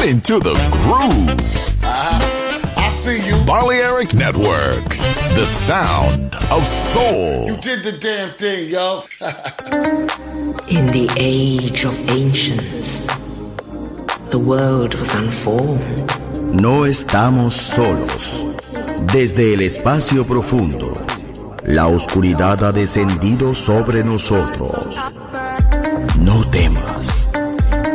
Get into the groove. Uh-huh. I see you. Balearic Network, the sound of soul. You did the damn thing, yo. In the age of ancients, the world was unformed. No estamos solos. Desde el espacio profundo, la oscuridad ha descendido sobre nosotros. No temas,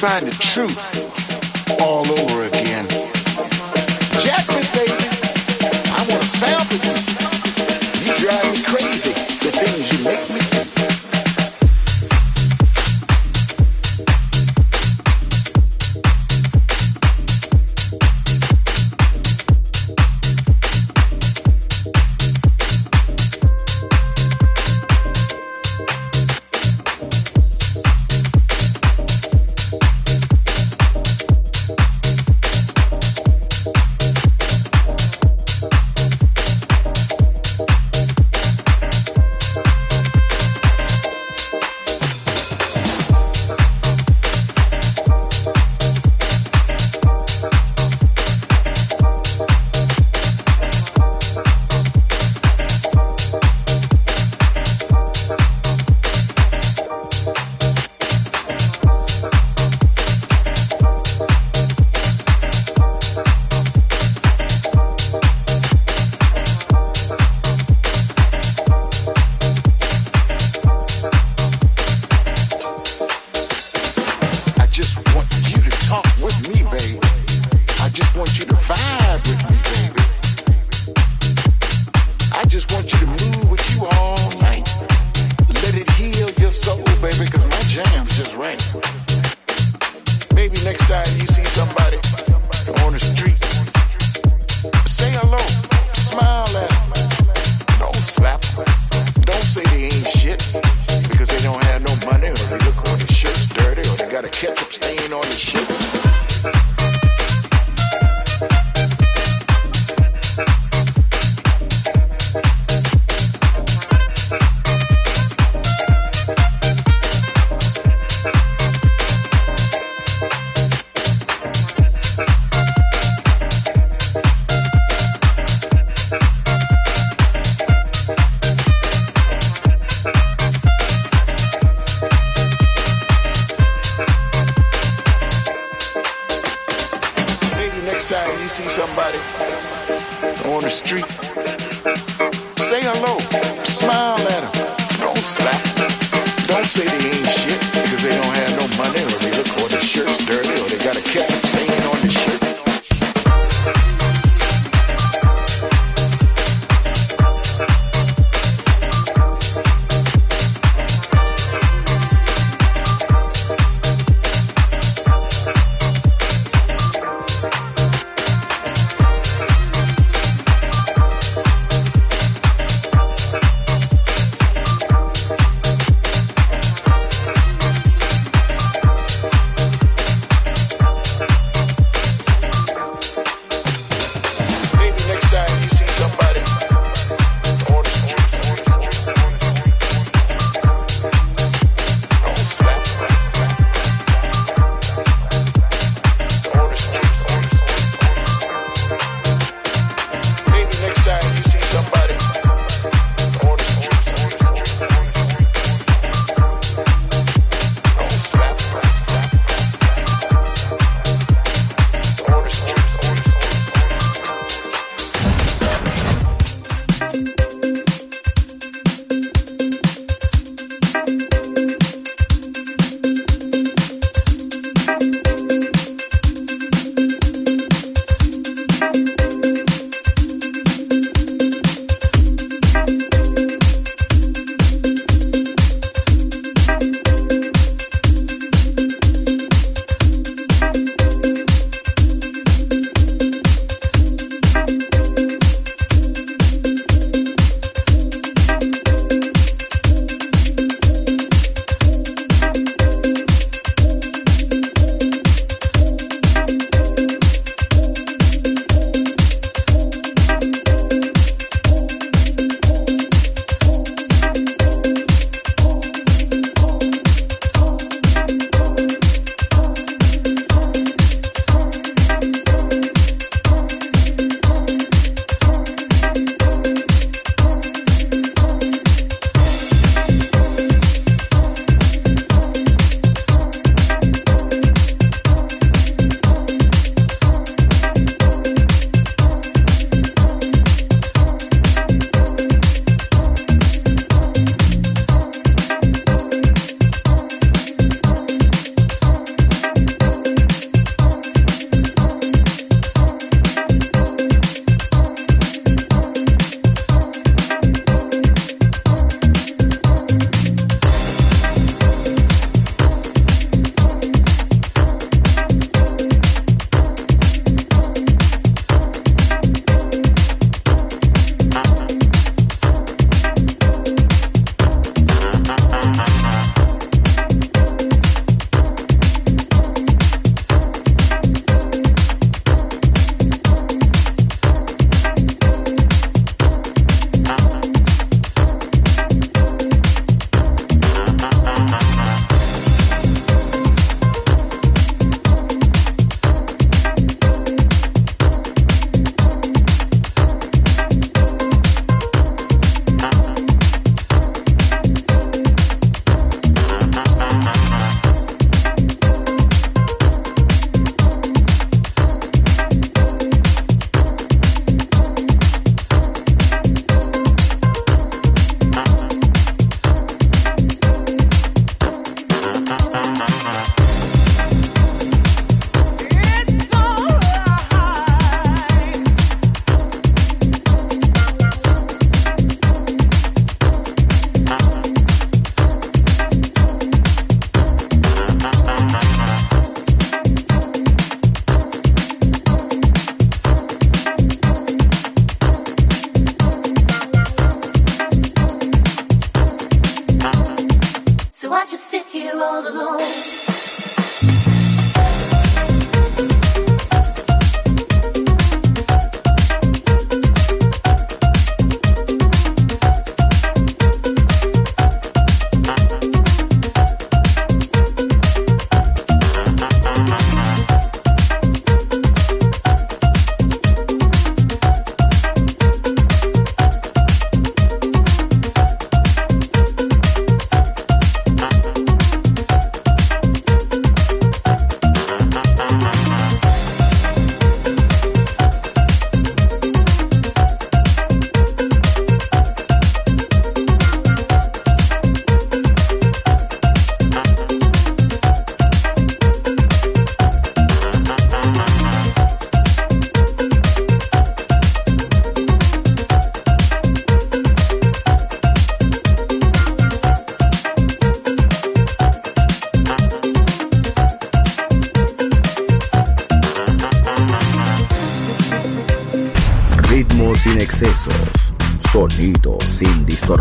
find the truth.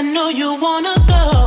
I know you wanna go.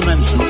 semaines.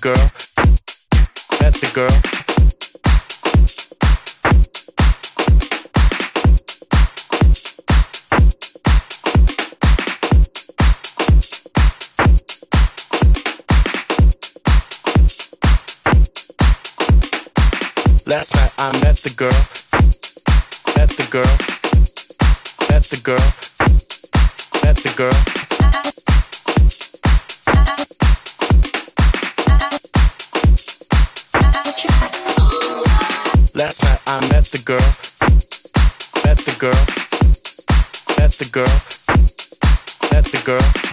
girl. That's the girl. Last night I met the girl. Met the girl. Met the girl. Met the girl. Last night I met the girl. Met the girl. Met the girl. Met the girl.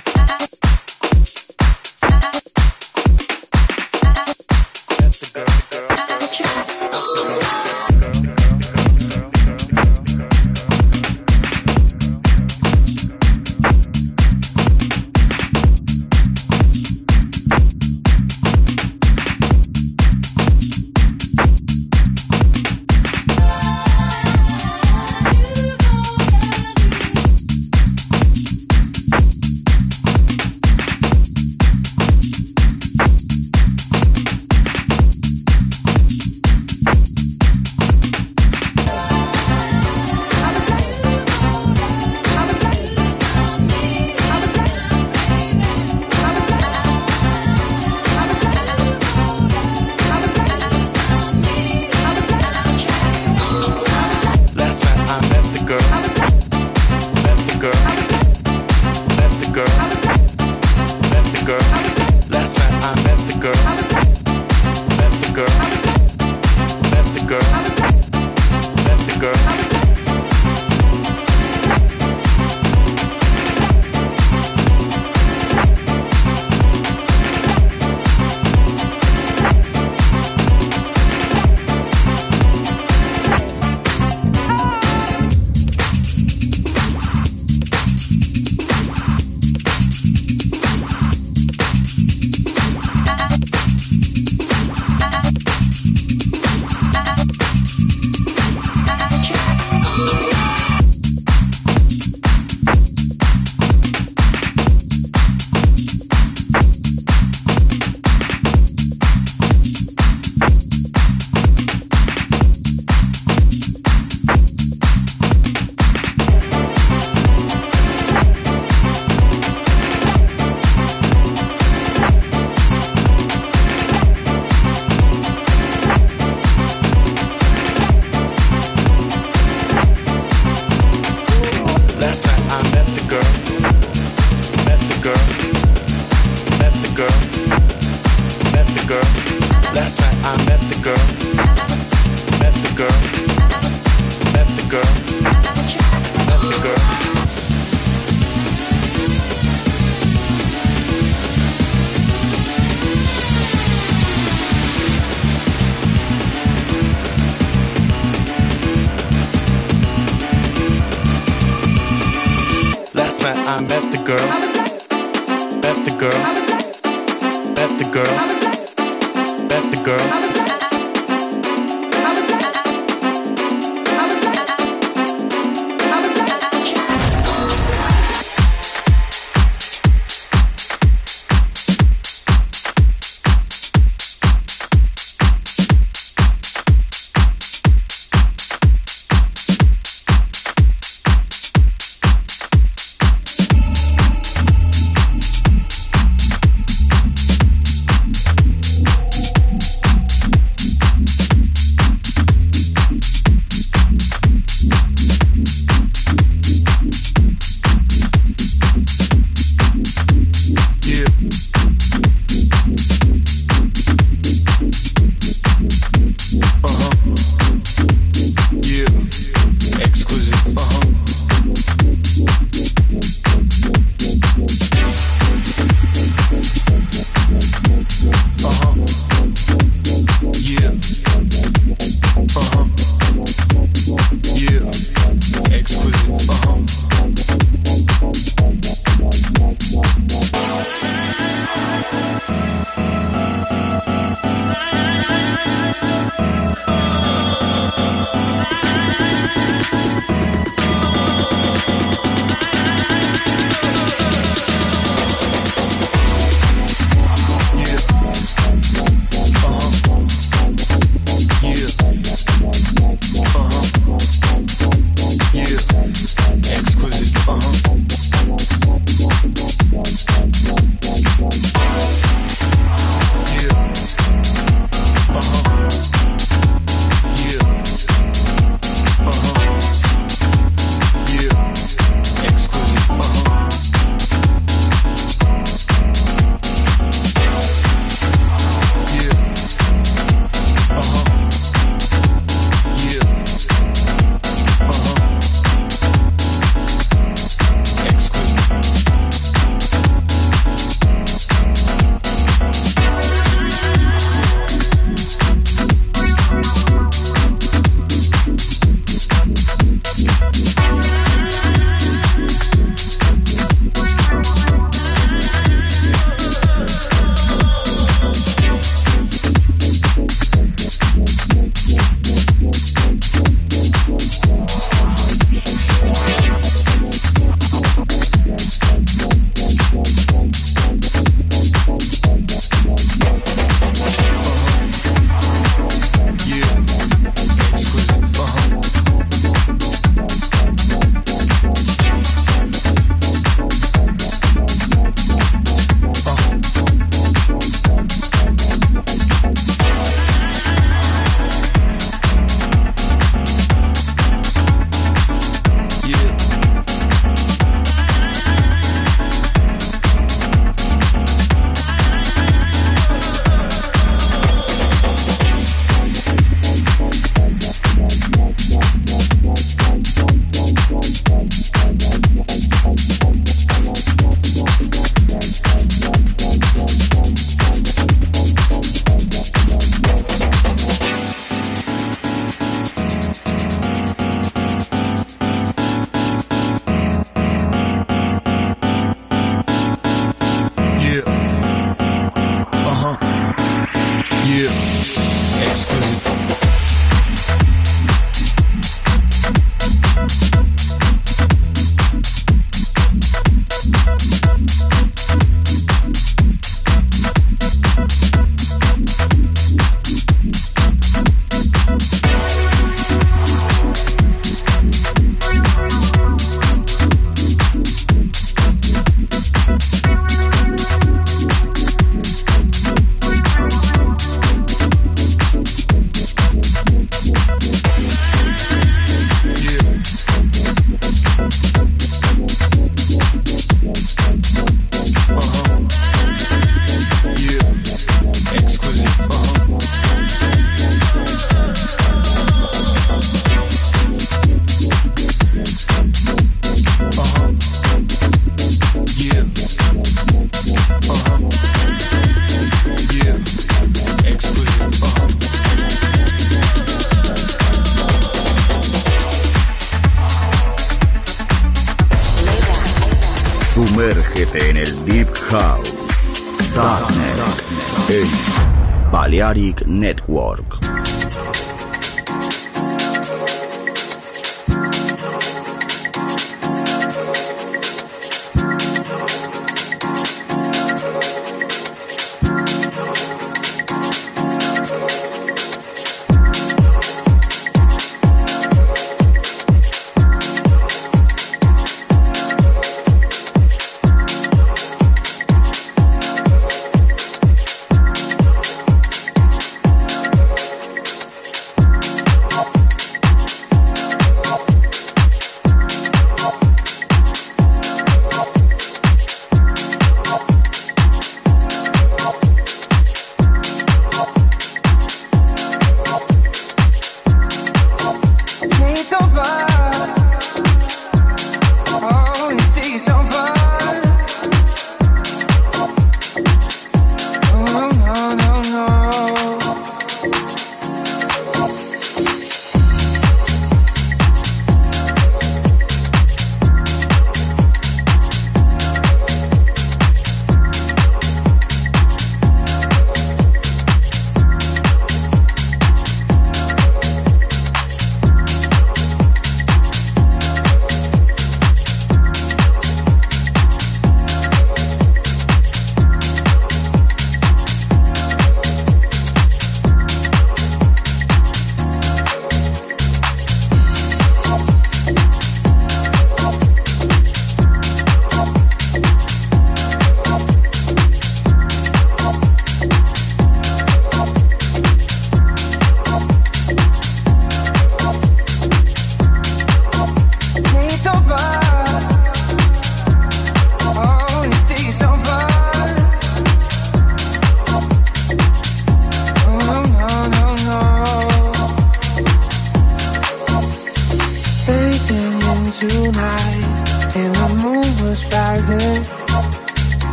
die ik net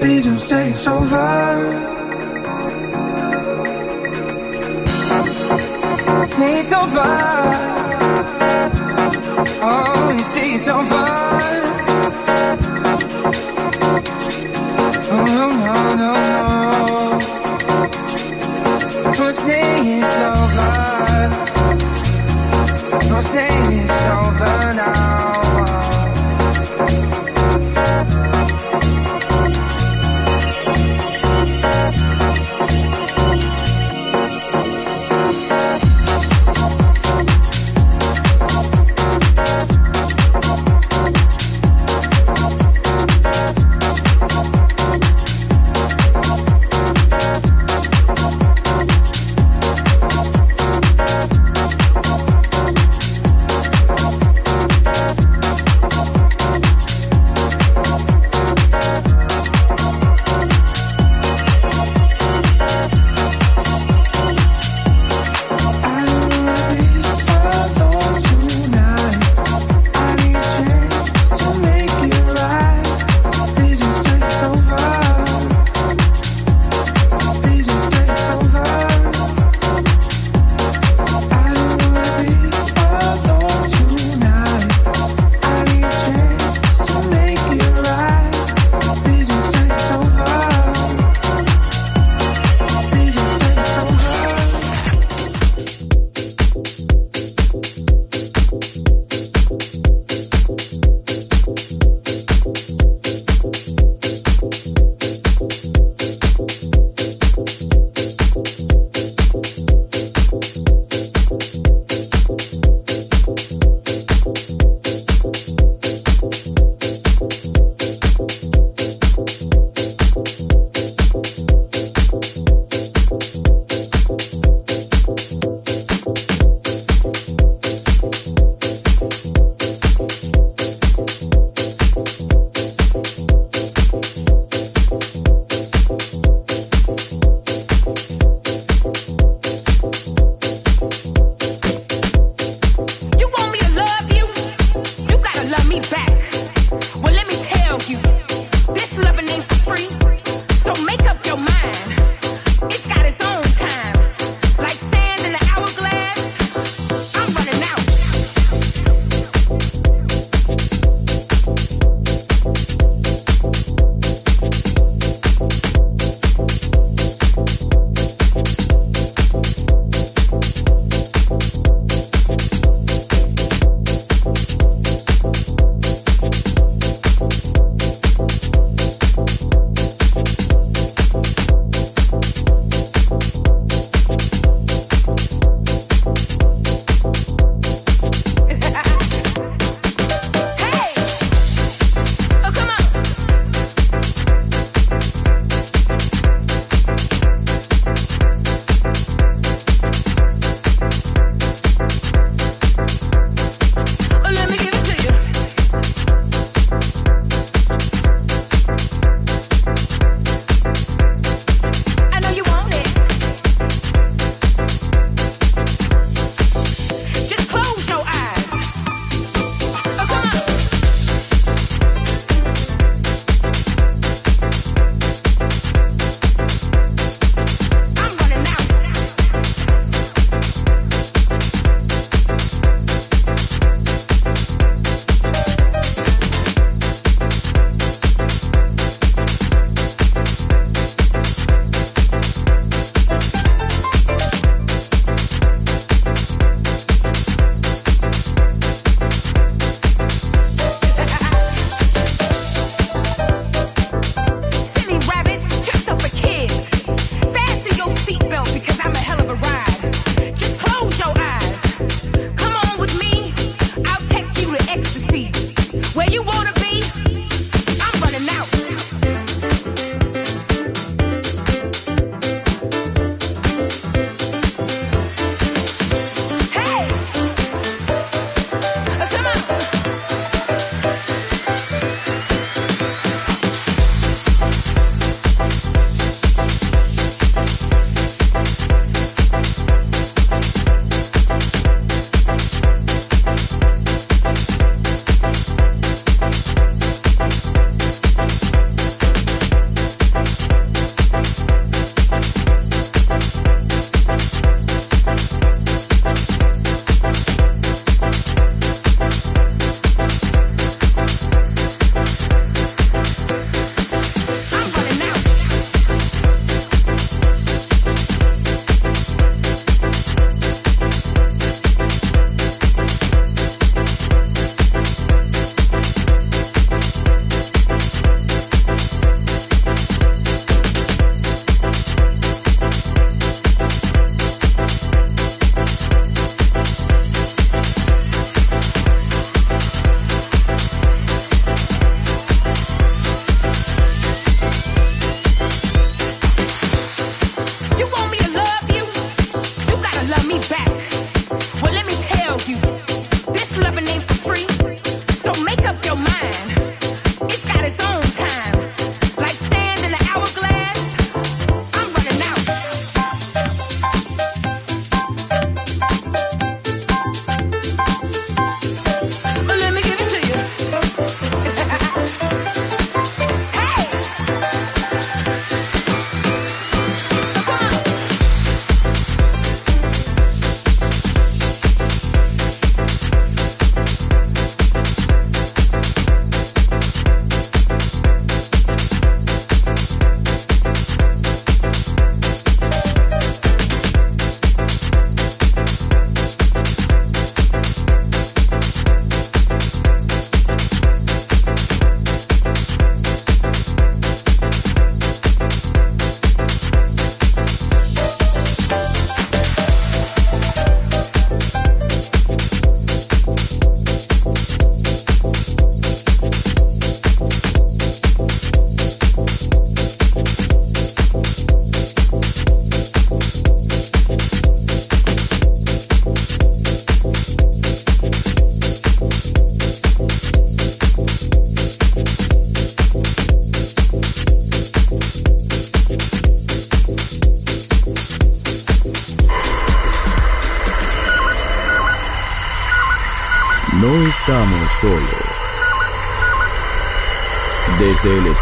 Please don't say it's over. Say it's over. Oh, you see it's over.